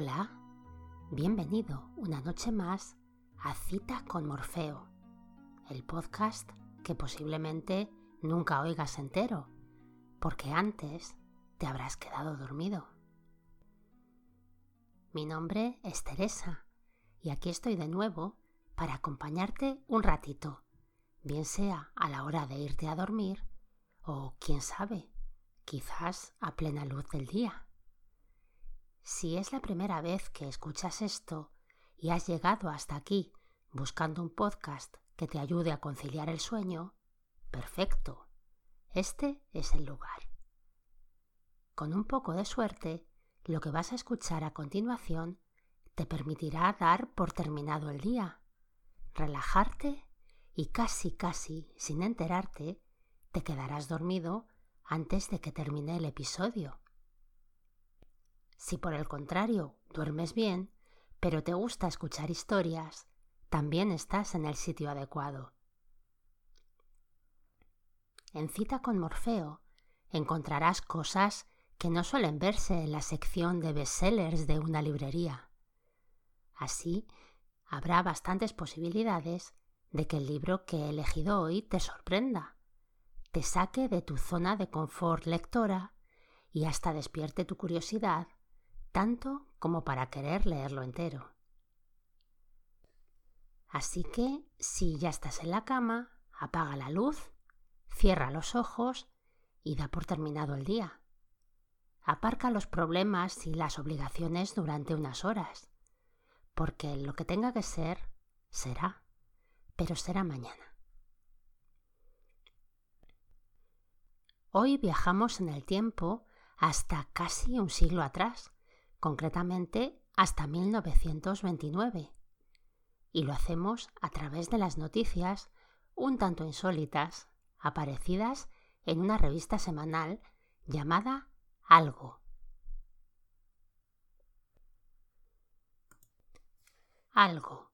Hola, bienvenido una noche más a Cita con Morfeo, el podcast que posiblemente nunca oigas entero, porque antes te habrás quedado dormido. Mi nombre es Teresa y aquí estoy de nuevo para acompañarte un ratito, bien sea a la hora de irte a dormir o, quién sabe, quizás a plena luz del día. Si es la primera vez que escuchas esto y has llegado hasta aquí buscando un podcast que te ayude a conciliar el sueño, perfecto. Este es el lugar. Con un poco de suerte, lo que vas a escuchar a continuación te permitirá dar por terminado el día, relajarte y casi casi sin enterarte te quedarás dormido antes de que termine el episodio. Si por el contrario duermes bien, pero te gusta escuchar historias, también estás en el sitio adecuado. En cita con Morfeo encontrarás cosas que no suelen verse en la sección de bestsellers de una librería. Así, habrá bastantes posibilidades de que el libro que he elegido hoy te sorprenda, te saque de tu zona de confort lectora y hasta despierte tu curiosidad tanto como para querer leerlo entero. Así que, si ya estás en la cama, apaga la luz, cierra los ojos y da por terminado el día. Aparca los problemas y las obligaciones durante unas horas, porque lo que tenga que ser, será, pero será mañana. Hoy viajamos en el tiempo hasta casi un siglo atrás, concretamente hasta 1929. Y lo hacemos a través de las noticias un tanto insólitas aparecidas en una revista semanal llamada Algo. Algo.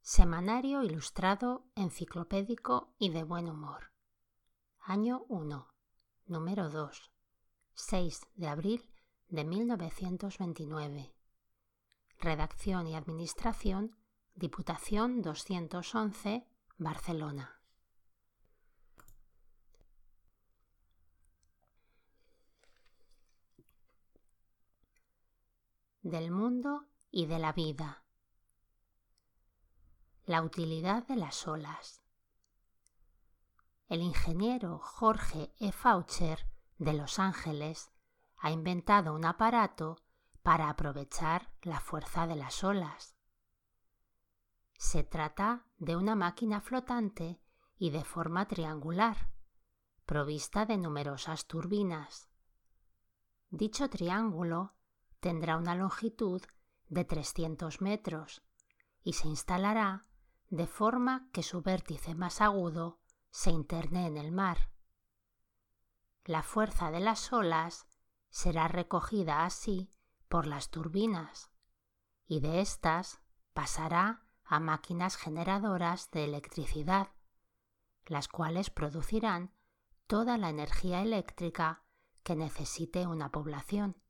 Semanario ilustrado, enciclopédico y de buen humor. Año 1. Número 2. 6 de abril de 1929. Redacción y Administración, Diputación 211, Barcelona. Del mundo y de la vida. La utilidad de las olas. El ingeniero Jorge E. Faucher de Los Ángeles ha inventado un aparato para aprovechar la fuerza de las olas. Se trata de una máquina flotante y de forma triangular, provista de numerosas turbinas. Dicho triángulo tendrá una longitud de 300 metros y se instalará de forma que su vértice más agudo se interne en el mar. La fuerza de las olas será recogida así por las turbinas y de éstas pasará a máquinas generadoras de electricidad, las cuales producirán toda la energía eléctrica que necesite una población.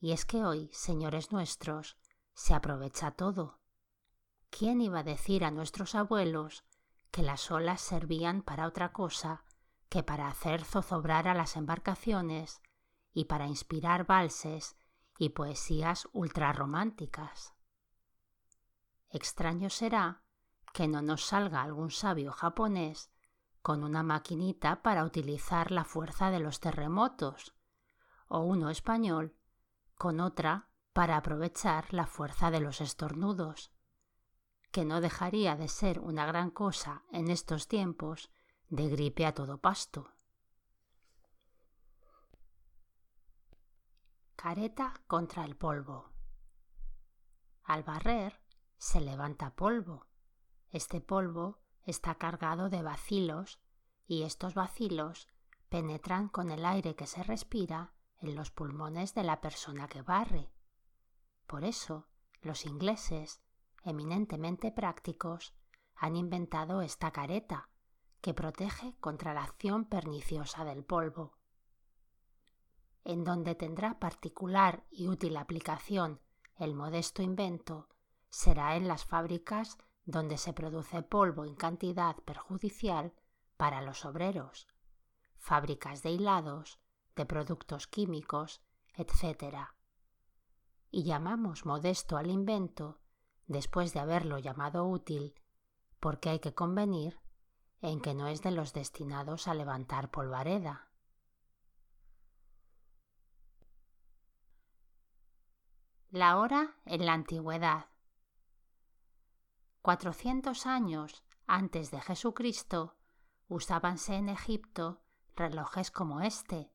Y es que hoy, señores nuestros, se aprovecha todo. ¿Quién iba a decir a nuestros abuelos que las olas servían para otra cosa que para hacer zozobrar a las embarcaciones y para inspirar valses y poesías ultrarrománticas. Extraño será que no nos salga algún sabio japonés con una maquinita para utilizar la fuerza de los terremotos, o uno español con otra para aprovechar la fuerza de los estornudos, que no dejaría de ser una gran cosa en estos tiempos de gripe a todo pasto. Careta contra el polvo. Al barrer se levanta polvo. Este polvo está cargado de bacilos y estos bacilos penetran con el aire que se respira en los pulmones de la persona que barre. Por eso, los ingleses, eminentemente prácticos, han inventado esta careta que protege contra la acción perniciosa del polvo. en donde tendrá particular y útil aplicación el modesto invento será en las fábricas donde se produce polvo en cantidad perjudicial para los obreros, fábricas de hilados, de productos químicos, etc. Y llamamos modesto al invento, después de haberlo llamado útil, porque hay que convenir en que no es de los destinados a levantar polvareda. La hora en la antigüedad. Cuatrocientos años antes de Jesucristo usábanse en Egipto relojes como este,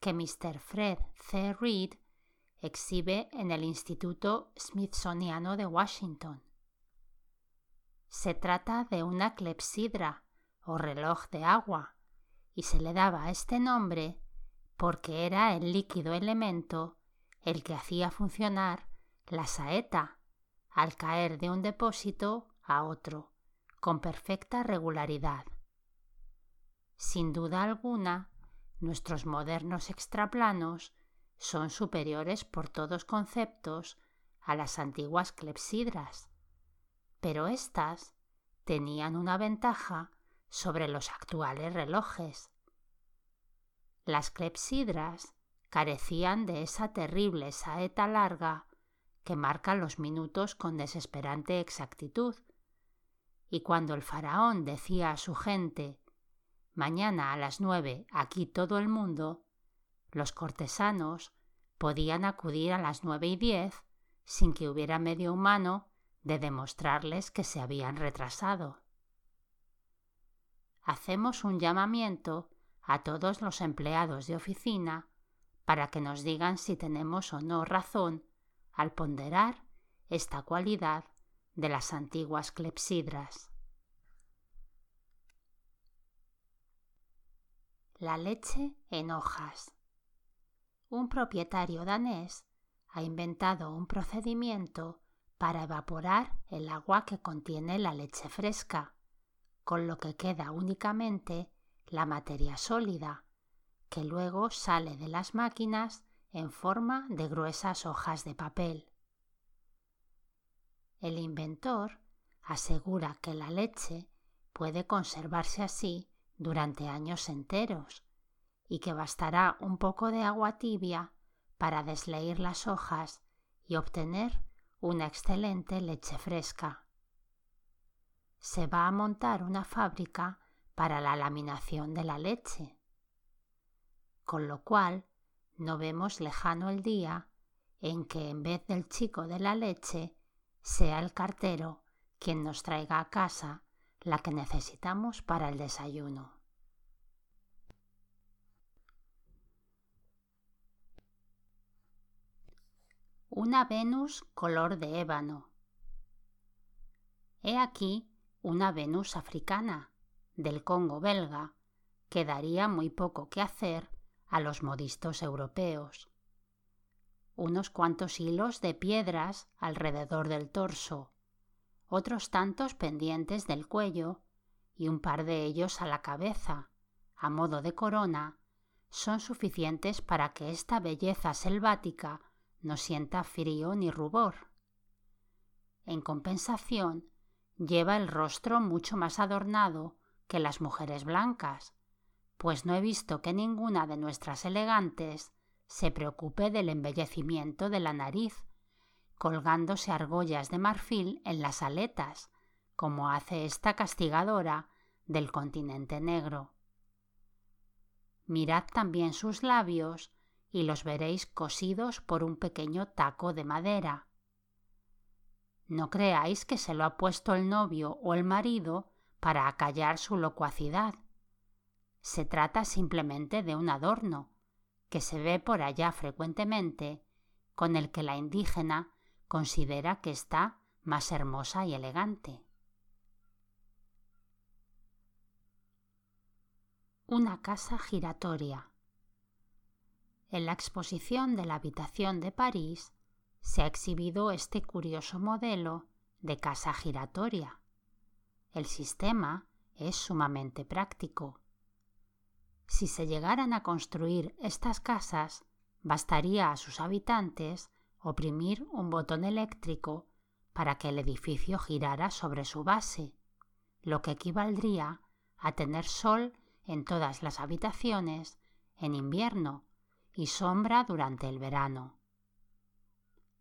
que Mr. Fred C. Reed exhibe en el Instituto Smithsoniano de Washington. Se trata de una clepsidra o reloj de agua y se le daba este nombre porque era el líquido elemento el que hacía funcionar la saeta al caer de un depósito a otro con perfecta regularidad. Sin duda alguna, nuestros modernos extraplanos son superiores por todos conceptos a las antiguas clepsidras, pero éstas tenían una ventaja sobre los actuales relojes. Las clepsidras carecían de esa terrible saeta larga que marca los minutos con desesperante exactitud. Y cuando el faraón decía a su gente mañana a las nueve aquí todo el mundo, los cortesanos podían acudir a las nueve y diez sin que hubiera medio humano de demostrarles que se habían retrasado. Hacemos un llamamiento a todos los empleados de oficina para que nos digan si tenemos o no razón al ponderar esta cualidad de las antiguas clepsidras. La leche en hojas. Un propietario danés ha inventado un procedimiento para evaporar el agua que contiene la leche fresca, con lo que queda únicamente la materia sólida, que luego sale de las máquinas en forma de gruesas hojas de papel. El inventor asegura que la leche puede conservarse así durante años enteros y que bastará un poco de agua tibia para desleír las hojas y obtener una excelente leche fresca. Se va a montar una fábrica para la laminación de la leche con lo cual no vemos lejano el día en que en vez del chico de la leche sea el cartero quien nos traiga a casa la que necesitamos para el desayuno. Una Venus color de ébano. He aquí una Venus africana, del Congo belga, que daría muy poco que hacer a los modistos europeos. Unos cuantos hilos de piedras alrededor del torso, otros tantos pendientes del cuello y un par de ellos a la cabeza, a modo de corona, son suficientes para que esta belleza selvática no sienta frío ni rubor. En compensación, lleva el rostro mucho más adornado que las mujeres blancas, pues no he visto que ninguna de nuestras elegantes se preocupe del embellecimiento de la nariz, colgándose argollas de marfil en las aletas, como hace esta castigadora del continente negro. Mirad también sus labios y los veréis cosidos por un pequeño taco de madera. No creáis que se lo ha puesto el novio o el marido para acallar su locuacidad, se trata simplemente de un adorno, que se ve por allá frecuentemente, con el que la indígena considera que está más hermosa y elegante. Una casa giratoria. En la exposición de la habitación de París se ha exhibido este curioso modelo de casa giratoria. El sistema es sumamente práctico si se llegaran a construir estas casas, bastaría a sus habitantes oprimir un botón eléctrico para que el edificio girara sobre su base, lo que equivaldría a tener sol en todas las habitaciones en invierno y sombra durante el verano.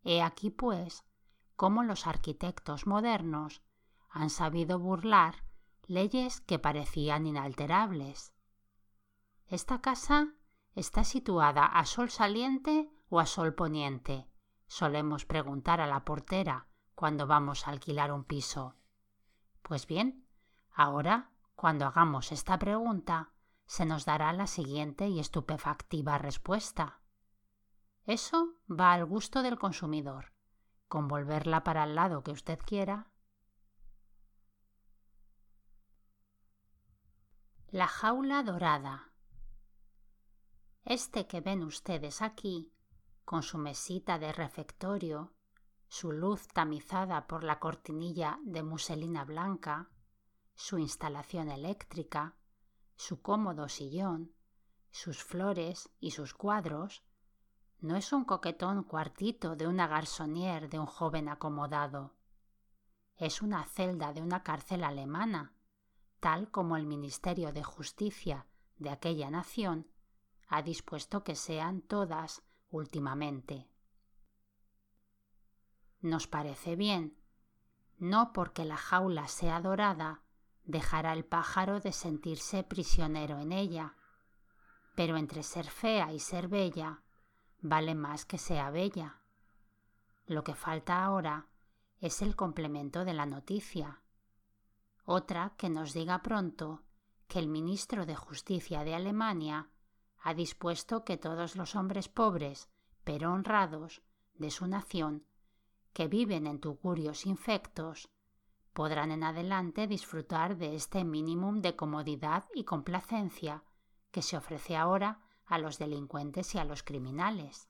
He aquí, pues, cómo los arquitectos modernos han sabido burlar leyes que parecían inalterables. Esta casa está situada a sol saliente o a sol poniente, solemos preguntar a la portera cuando vamos a alquilar un piso. Pues bien, ahora, cuando hagamos esta pregunta, se nos dará la siguiente y estupefactiva respuesta. Eso va al gusto del consumidor. Con volverla para el lado que usted quiera. La jaula dorada. Este que ven ustedes aquí, con su mesita de refectorio, su luz tamizada por la cortinilla de muselina blanca, su instalación eléctrica, su cómodo sillón, sus flores y sus cuadros, no es un coquetón cuartito de una garsonier de un joven acomodado. Es una celda de una cárcel alemana, tal como el Ministerio de Justicia de aquella nación ha dispuesto que sean todas últimamente. Nos parece bien, no porque la jaula sea dorada, dejará el pájaro de sentirse prisionero en ella. Pero entre ser fea y ser bella, vale más que sea bella. Lo que falta ahora es el complemento de la noticia. Otra que nos diga pronto que el ministro de Justicia de Alemania ha dispuesto que todos los hombres pobres, pero honrados, de su nación, que viven en tugurios infectos, podrán en adelante disfrutar de este mínimo de comodidad y complacencia que se ofrece ahora a los delincuentes y a los criminales.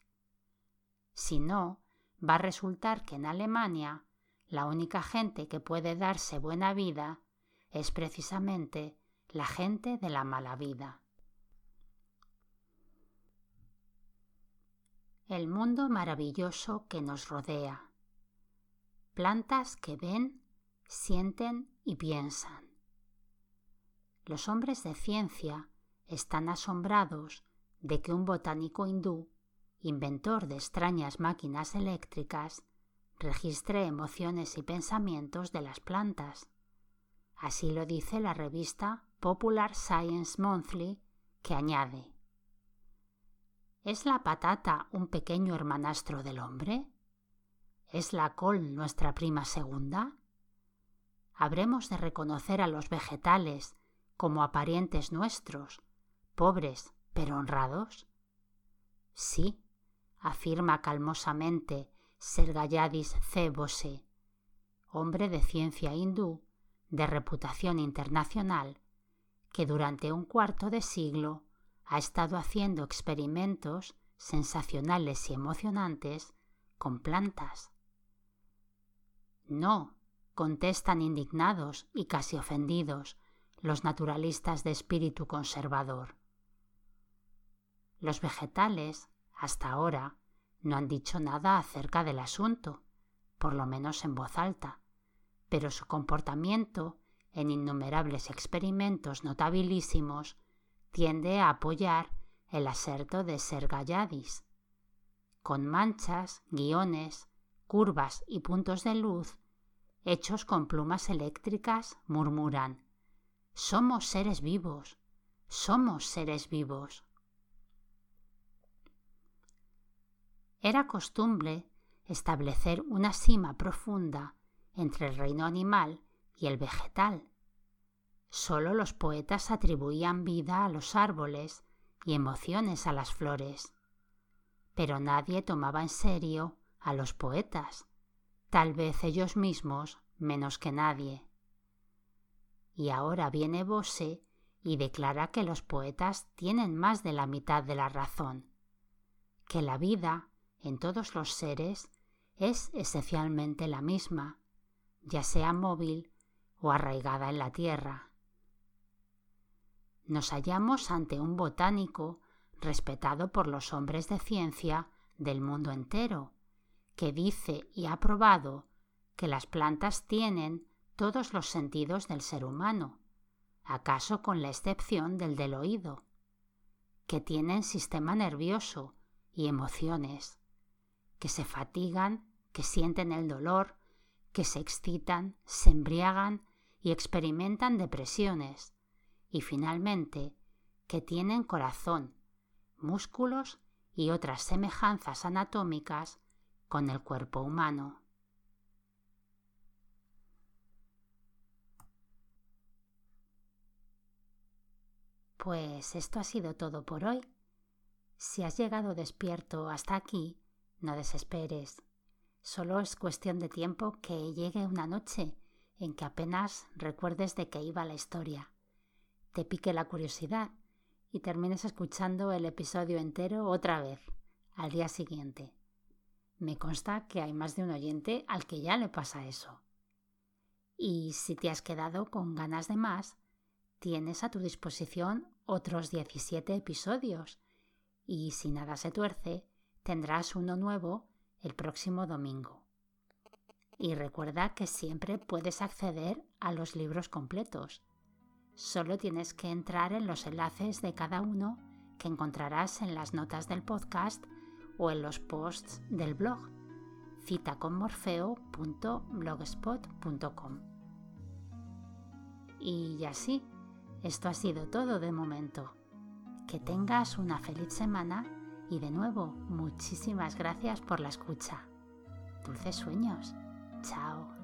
Si no, va a resultar que en Alemania la única gente que puede darse buena vida es precisamente la gente de la mala vida. El mundo maravilloso que nos rodea. Plantas que ven sienten y piensan. Los hombres de ciencia están asombrados de que un botánico hindú, inventor de extrañas máquinas eléctricas, registre emociones y pensamientos de las plantas. Así lo dice la revista Popular Science Monthly, que añade ¿Es la patata un pequeño hermanastro del hombre? ¿Es la col nuestra prima segunda? habremos de reconocer a los vegetales como aparientes nuestros, pobres pero honrados? Sí, afirma calmosamente Sergayadis C. Hombre de ciencia hindú de reputación internacional, que durante un cuarto de siglo ha estado haciendo experimentos sensacionales y emocionantes con plantas. No, contestan indignados y casi ofendidos los naturalistas de espíritu conservador. Los vegetales, hasta ahora, no han dicho nada acerca del asunto, por lo menos en voz alta, pero su comportamiento en innumerables experimentos notabilísimos tiende a apoyar el aserto de Sergalladis. Con manchas, guiones, curvas y puntos de luz hechos con plumas eléctricas, murmuran Somos seres vivos, somos seres vivos. Era costumbre establecer una cima profunda entre el reino animal y el vegetal. Solo los poetas atribuían vida a los árboles y emociones a las flores. Pero nadie tomaba en serio a los poetas, tal vez ellos mismos menos que nadie. Y ahora viene Bose y declara que los poetas tienen más de la mitad de la razón, que la vida en todos los seres es esencialmente la misma, ya sea móvil o arraigada en la tierra. Nos hallamos ante un botánico respetado por los hombres de ciencia del mundo entero, que dice y ha probado que las plantas tienen todos los sentidos del ser humano, acaso con la excepción del del oído, que tienen sistema nervioso y emociones, que se fatigan, que sienten el dolor, que se excitan, se embriagan y experimentan depresiones, y finalmente que tienen corazón, músculos y otras semejanzas anatómicas con el cuerpo humano. Pues esto ha sido todo por hoy. Si has llegado despierto hasta aquí, no desesperes. Solo es cuestión de tiempo que llegue una noche en que apenas recuerdes de qué iba la historia, te pique la curiosidad y termines escuchando el episodio entero otra vez, al día siguiente. Me consta que hay más de un oyente al que ya le pasa eso. Y si te has quedado con ganas de más, tienes a tu disposición otros 17 episodios y si nada se tuerce, tendrás uno nuevo el próximo domingo. Y recuerda que siempre puedes acceder a los libros completos Solo tienes que entrar en los enlaces de cada uno que encontrarás en las notas del podcast o en los posts del blog citaconmorfeo.blogspot.com. Y así, esto ha sido todo de momento. Que tengas una feliz semana y de nuevo muchísimas gracias por la escucha. Dulces sueños. Chao.